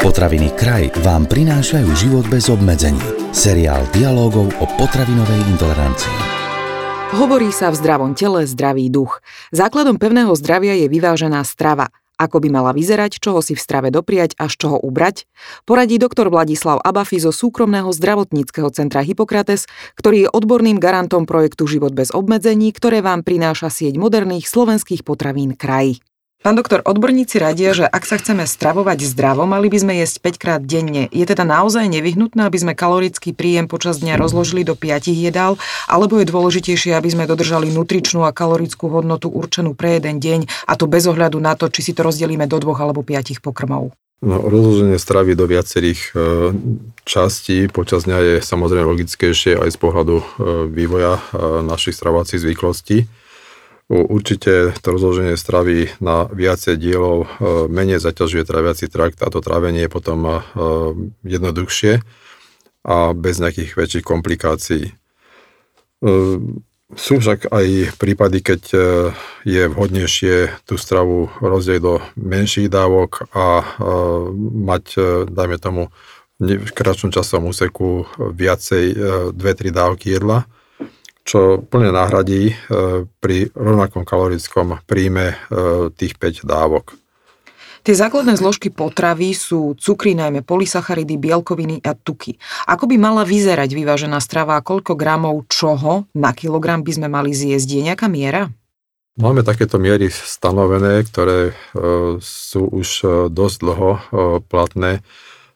Potraviny kraj vám prinášajú život bez obmedzení. Seriál dialógov o potravinovej intolerancii. Hovorí sa v zdravom tele zdravý duch. Základom pevného zdravia je vyvážená strava. Ako by mala vyzerať, čoho si v strave dopriať a z čoho ubrať? Poradí doktor Vladislav Abafi zo súkromného zdravotníckého centra Hippokrates, ktorý je odborným garantom projektu Život bez obmedzení, ktoré vám prináša sieť moderných slovenských potravín kraj. Pán doktor, odborníci radia, že ak sa chceme stravovať zdravo, mali by sme jesť 5 krát denne. Je teda naozaj nevyhnutné, aby sme kalorický príjem počas dňa rozložili do 5 jedál, alebo je dôležitejšie, aby sme dodržali nutričnú a kalorickú hodnotu určenú pre jeden deň, a to bez ohľadu na to, či si to rozdelíme do dvoch alebo piatich pokrmov? No, rozloženie stravy do viacerých e, častí počas dňa je samozrejme logickejšie aj z pohľadu e, vývoja e, našich stravovacích zvyklostí. Určite to rozloženie stravy na viacej dielov e, menej zaťažuje tráviaci trakt a to trávenie je potom e, jednoduchšie a bez nejakých väčších komplikácií. E, sú však aj prípady, keď je vhodnejšie tú stravu rozdieť do menších dávok a mať, dajme tomu, v kratšom časovom úseku viacej, dve, tri dávky jedla čo plne nahradí e, pri rovnakom kalorickom príjme e, tých 5 dávok. Tie základné zložky potravy sú cukry, najmä polysacharidy, bielkoviny a tuky. Ako by mala vyzerať vyvážená strava a koľko gramov čoho na kilogram by sme mali zjesť? Je nejaká miera? Máme takéto miery stanovené, ktoré e, sú už dosť dlho platné.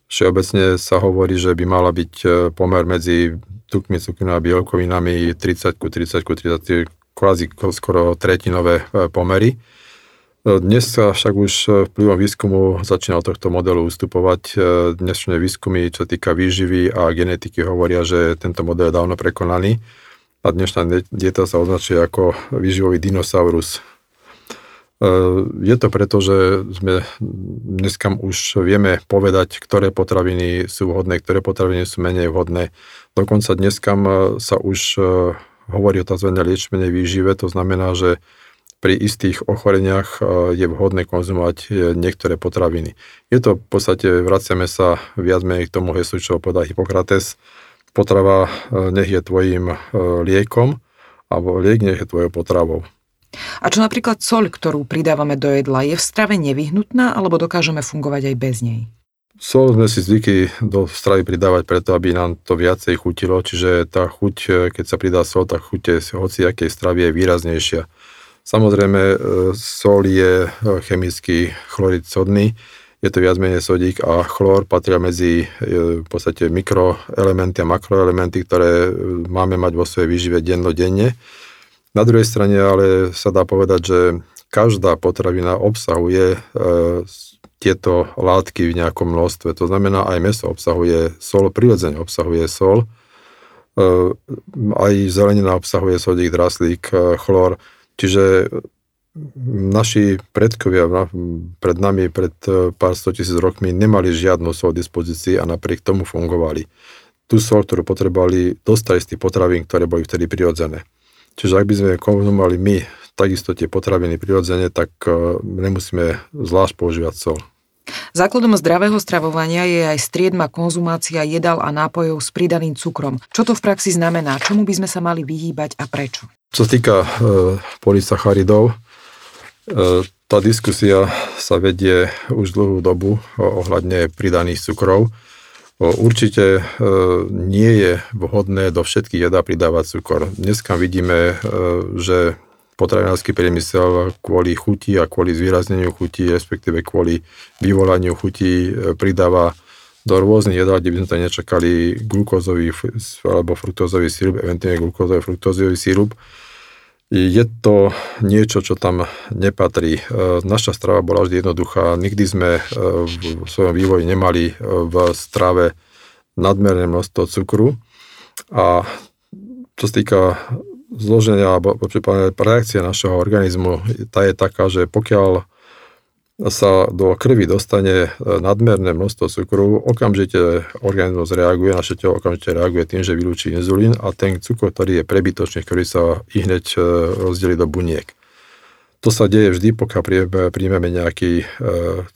Všeobecne sa hovorí, že by mala byť pomer medzi tukmi, cukrami a bielkovinami 30 ku 30 ku 30, kvázi skoro tretinové e, pomery. E, dnes sa však už vplyvom výskumu začína od tohto modelu ustupovať. E, dnešné výskumy, čo týka výživy a genetiky, hovoria, že tento model je dávno prekonaný a dnešná dieta sa označuje ako výživový dinosaurus. Je to preto, že sme dneska už vieme povedať, ktoré potraviny sú vhodné, ktoré potraviny sú menej vhodné. Dokonca dneska sa už e, hovorí o tzv. liečmenej výžive, to znamená, že pri istých ochoreniach e, je vhodné konzumovať e, niektoré potraviny. Je to v podstate, vraciame sa viac menej k tomu heslu, čo povedal Hippokrates, potrava nech je tvojim liekom, alebo liek nech je tvojou potravou. A čo napríklad soľ, ktorú pridávame do jedla, je v strave nevyhnutná, alebo dokážeme fungovať aj bez nej? Sol sme si zvykli do stravy pridávať preto, aby nám to viacej chutilo, čiže tá chuť, e, keď sa pridá sol, tá chuť hociakej stravy je výraznejšia. Samozrejme, e, sol je e, chemický chlorid sodný, je to viac menej sodík a chlór patria medzi v podstate mikroelementy a makroelementy, ktoré máme mať vo svojej výžive dennodenne. Na druhej strane ale sa dá povedať, že každá potravina obsahuje tieto látky v nejakom množstve. To znamená, aj meso obsahuje sol, prirodzene obsahuje sol, e, aj zelenina obsahuje sodík, draslík, e, chlor. Čiže naši predkovia pred nami pred e, pár sto tisíc rokmi nemali žiadnu sol dispozícii a napriek tomu fungovali. Tú sol, ktorú potrebovali, dostali z tých potravín, ktoré boli vtedy prirodzené. Čiže ak by sme konzumovali my takisto tie potraviny prirodzene, tak nemusíme zvlášť používať sol. Základom zdravého stravovania je aj striedma konzumácia jedal a nápojov s pridaným cukrom. Čo to v praxi znamená? Čomu by sme sa mali vyhýbať a prečo? Čo sa týka e, polysacharidov, e, tá diskusia sa vedie už dlhú dobu ohľadne pridaných cukrov. Určite e, nie je vhodné do všetkých jedá pridávať cukor. Dneska vidíme, e, že potravinársky priemysel kvôli chuti a kvôli zvýrazneniu chuti, respektíve kvôli vyvolaniu chuti e, pridáva do rôznych jedál, kde by sme to nečakali glukózový alebo fruktózový sírup, eventuálne glukózový fruktózový sírup. Je to niečo, čo tam nepatrí. E, naša strava bola vždy jednoduchá. Nikdy sme e, v svojom vývoji nemali v strave nadmerné množstvo cukru. A čo sa týka zloženia alebo reakcia našeho organizmu, tá je taká, že pokiaľ sa do krvi dostane e, nadmerné množstvo cukru, okamžite organizmus reaguje, naše telo okamžite reaguje tým, že vylúči inzulín a ten cukor, ktorý je prebytočný, ktorý sa i hneď e, rozdeli do buniek. To sa deje vždy, pokiaľ príjmeme nejaký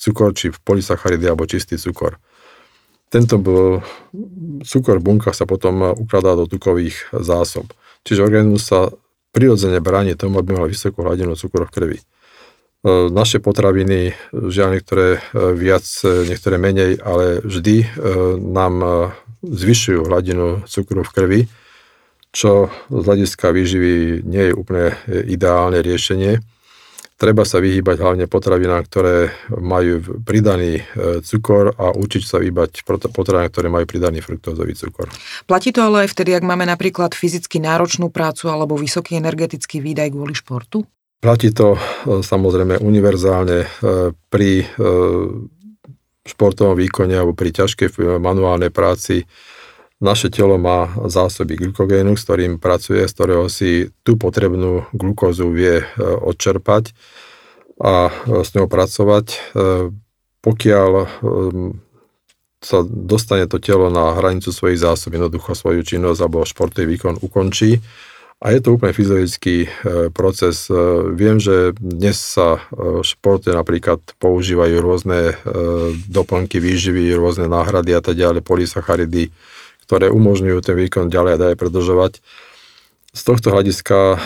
cukor, či polysacharidy alebo čistý cukor. Tento cukor v bunkách sa potom ukladá do tukových zásob. Čiže organizmus sa prirodzene bráni tomu, aby mal vysokú hladinu cukru v krvi. Naše potraviny, žiaľ niektoré viac, niektoré menej, ale vždy nám zvyšujú hladinu cukru v krvi čo z hľadiska výživy nie je úplne ideálne riešenie. Treba sa vyhýbať hlavne potravinám, ktoré majú pridaný e, cukor a učiť sa vyhýbať potravinám, ktoré majú pridaný fruktózový cukor. Platí to ale aj vtedy, ak máme napríklad fyzicky náročnú prácu alebo vysoký energetický výdaj kvôli športu? Platí to e, samozrejme univerzálne e, pri športovom výkone alebo pri ťažkej manuálnej práci naše telo má zásoby glykogénu, s ktorým pracuje, z ktorého si tú potrebnú glukózu vie e, odčerpať a e, s ňou pracovať. E, pokiaľ sa dostane to telo na hranicu svojich zásob, jednoducho svoju činnosť alebo športový výkon ukončí. A je to úplne fyziologický proces. Viem, že dnes sa v športe napríklad používajú rôzne doplnky výživy, rôzne náhrady a tak ďalej, polysacharidy, ktoré umožňujú ten výkon ďalej a ďalej predlžovať. Z tohto hľadiska e,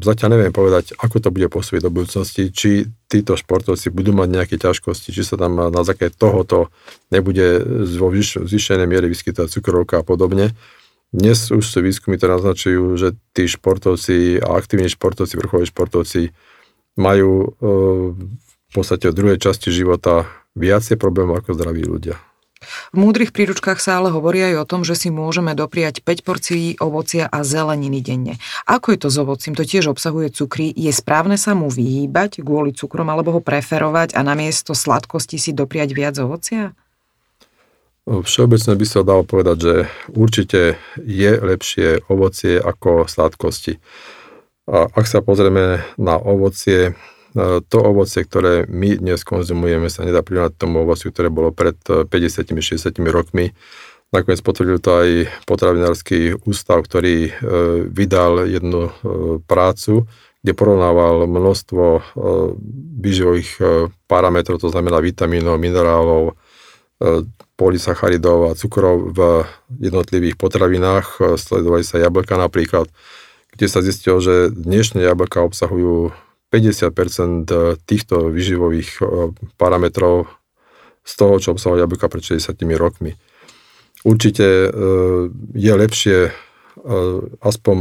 zatiaľ neviem povedať, ako to bude posúviť do budúcnosti, či títo športovci budú mať nejaké ťažkosti, či sa tam na základe tohoto nebude vo zvýšenej miere vyskytovať cukrovka a podobne. Dnes už sú výskumy, ktoré naznačujú, že tí športovci a aktívni športovci, vrcholoví športovci majú e, v podstate v druhej časti života viacej problémov ako zdraví ľudia. V múdrych príručkách sa ale hovorí aj o tom, že si môžeme dopriať 5 porcií ovocia a zeleniny denne. Ako je to s ovocím? To tiež obsahuje cukry. Je správne sa mu vyhýbať kvôli cukrom alebo ho preferovať a namiesto sladkosti si dopriať viac ovocia? Všeobecne by sa dalo povedať, že určite je lepšie ovocie ako sladkosti. A ak sa pozrieme na ovocie, E, to ovocie, ktoré my dnes konzumujeme, sa nedá prirovnať tomu ovociu, ktoré bolo pred 50-60 e, rokmi. Nakoniec potvrdil to aj potravinársky ústav, ktorý e, vydal jednu prácu, kde porovnával množstvo výživových parametrov, to znamená vitamínov, minerálov, polysacharidov a cukrov v jednotlivých potravinách. Sledovali sa jablka napríklad, kde sa zistilo, že dnešné jablka obsahujú 50% eh, týchto vyživových eh, parametrov z toho, čo obsahovala jablka pred 60 rokmi. Určite je lepšie aspoň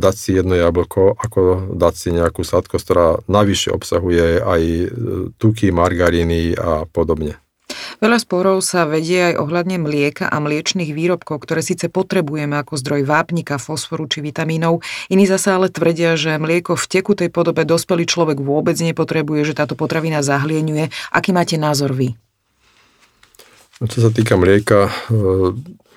dať si jedno jablko, ako dať si nejakú sladkosť, ktorá navyše obsahuje aj tuky, margaríny a podobne. Veľa sporov sa vedie aj ohľadne mlieka a mliečných výrobkov, ktoré síce potrebujeme ako zdroj vápnika, fosforu či vitamínov, iní zasa ale tvrdia, že mlieko v tekutej podobe dospelý človek vôbec nepotrebuje, že táto potravina zahlieňuje. Aký máte názor vy? No, čo sa týka mlieka, e,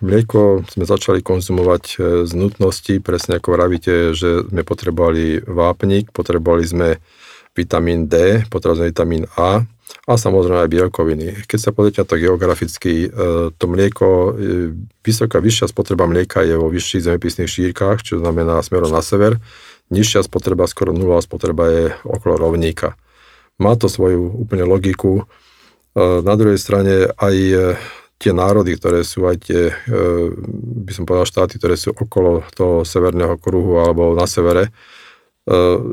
mlieko sme začali konzumovať e, z nutnosti, presne ako vravíte, že sme potrebovali vápnik, potrebovali sme vitamín D, potrebovali sme vitamín A, a samozrejme aj bielkoviny. Keď sa pozrite na to geograficky, e, to mlieko, e, vysoká, vyššia spotreba mlieka je vo vyšších zemepisných šírkach, čo znamená smerom na sever, nižšia spotreba, skoro nulová spotreba je okolo rovníka. Má to svoju úplne logiku. E, na druhej strane aj tie národy, ktoré sú aj tie, by som povedal, štáty, ktoré sú okolo toho severného kruhu alebo na severe,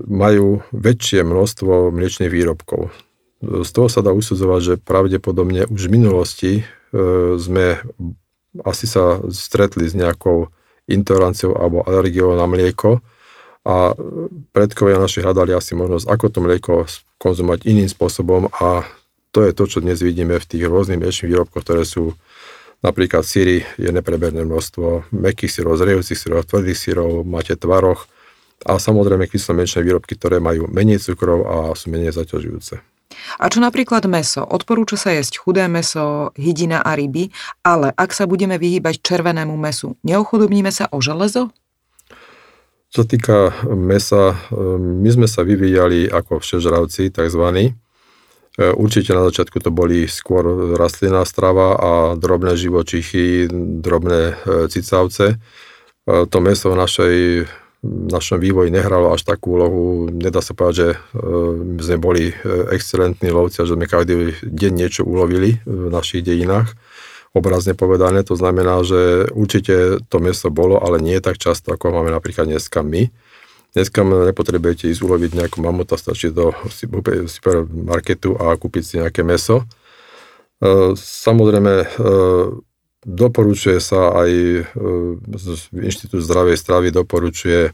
majú väčšie množstvo mliečných výrobkov z toho sa dá usudzovať, že pravdepodobne už v minulosti e, sme asi sa stretli s nejakou intoleranciou alebo alergiou na mlieko a predkovia naši hľadali asi možnosť, ako to mlieko konzumovať iným spôsobom a to je to, čo dnes vidíme v tých rôznych mliečných výrobkoch, ktoré sú napríklad síry, je nepreberné množstvo mekých syrov, zrejúcich syrov, tvrdých syrov, máte tvaroch a samozrejme kyslomečné výrobky, ktoré majú menej cukrov a sú menej zaťažujúce. A čo napríklad meso? Odporúča sa jesť chudé meso, hydina a ryby, ale ak sa budeme vyhýbať červenému mesu, neochudobníme sa o železo? Čo týka mesa, my sme sa vyvíjali ako všežravci, tzv. Určite na začiatku to boli skôr rastlinná strava a drobné živočichy, drobné cicavce. To meso v našej našom vývoji nehralo až takú úlohu. Nedá sa povedať, že my sme boli excelentní lovci a že sme každý deň niečo ulovili v našich dejinách obrazne povedané. To znamená, že určite to meso bolo, ale nie tak často, ako máme napríklad dneska my. Dneska nepotrebujete ísť uloviť nejakú mamuta, stačí do supermarketu a kúpiť si nejaké meso. Samozrejme, doporučuje sa aj Inštitút zdravej stravy doporučuje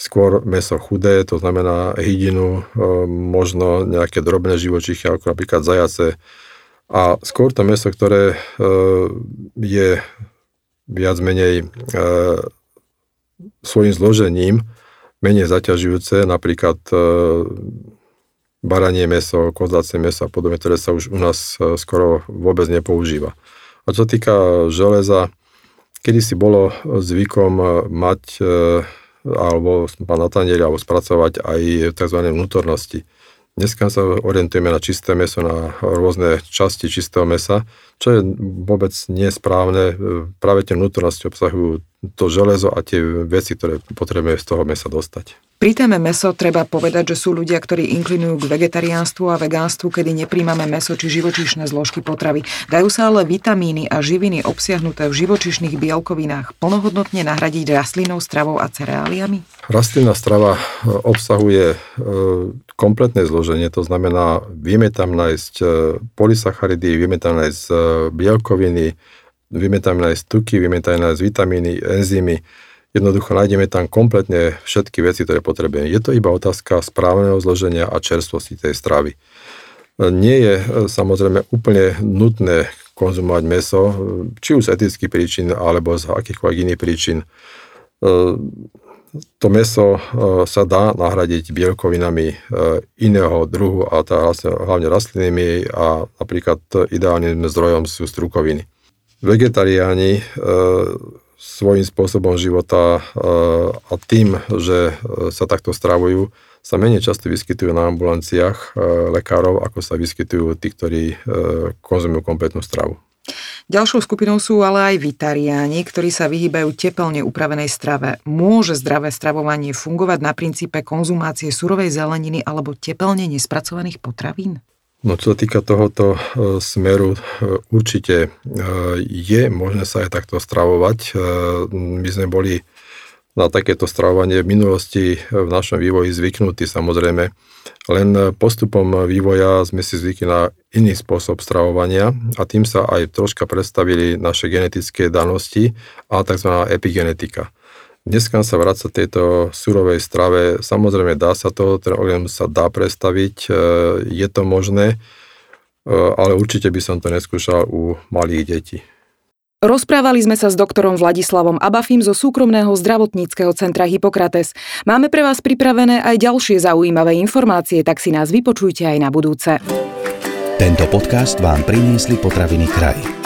skôr meso chudé, to znamená hydinu, možno nejaké drobné živočichy, ako napríklad zajace, a skôr to meso, ktoré je viac menej svojim zložením menej zaťažujúce, napríklad baranie meso, kozacie meso a podobne, ktoré sa už u nás skoro vôbec nepoužíva. A čo týka železa, kedy si bolo zvykom mať e, alebo na tanieri, alebo spracovať aj tzv. vnútornosti. Dneska sa orientujeme na čisté meso, na rôzne časti čistého mesa, čo je vôbec nesprávne. Práve tie vnútornosti obsahujú to železo a tie veci, ktoré potrebujeme z toho mesa dostať. Pri téme meso treba povedať, že sú ľudia, ktorí inklinujú k vegetariánstvu a vegánstvu, kedy nepríjmame meso či živočíšne zložky potravy. Dajú sa ale vitamíny a živiny obsiahnuté v živočíšnych bielkovinách plnohodnotne nahradiť rastlinnou stravou a cereáliami? Rastlinná strava e, obsahuje e, kompletné zloženie, to znamená, vieme tam nájsť e, polysacharidy, vieme tam nájsť bielkoviny, vieme tam nájsť tuky, vieme tam nájsť vitamíny, enzymy, Jednoducho nájdeme tam kompletne všetky veci, ktoré potrebujeme. Je to iba otázka správneho zloženia a čerstvosti tej stravy. Nie je e, samozrejme úplne nutné konzumovať meso, či už z etických príčin, alebo z akýchkoľvek iných príčin. E, to meso e, sa dá nahradiť bielkovinami iného druhu, a tá hlavne rastlinnými a napríklad ideálnym zdrojom sú strukoviny. Vegetariáni svojím spôsobom života a tým, že e, sa takto stravujú, sa menej často vyskytujú na ambulanciách e, lekárov, ako sa vyskytujú tí, ktorí e, konzumujú kompletnú stravu. Ďalšou skupinou sú ale aj vitariáni, ktorí sa vyhýbajú tepelne upravenej strave. Môže zdravé stravovanie fungovať na princípe konzumácie surovej zeleniny alebo tepelne nespracovaných potravín? No čo sa týka tohoto e, smeru, e, určite e, je možné sa aj takto stravovať. My sme boli na takéto stravovanie v minulosti v našom vývoji zvyknutí samozrejme. Len postupom vývoja sme si zvykli na iný spôsob stravovania a tým sa aj troška predstavili naše genetické danosti a tzv. epigenetika. Dneska sa vráca tejto surovej strave. Samozrejme, dá sa to, ten orgán sa dá predstaviť, e, je to možné, e, ale určite by som to neskúšal u malých detí. Rozprávali sme sa s doktorom Vladislavom Abafim zo súkromného zdravotníckého centra Hippokrates. Máme pre vás pripravené aj ďalšie zaujímavé informácie, tak si nás vypočujte aj na budúce. Tento podcast vám priniesli potraviny kraj.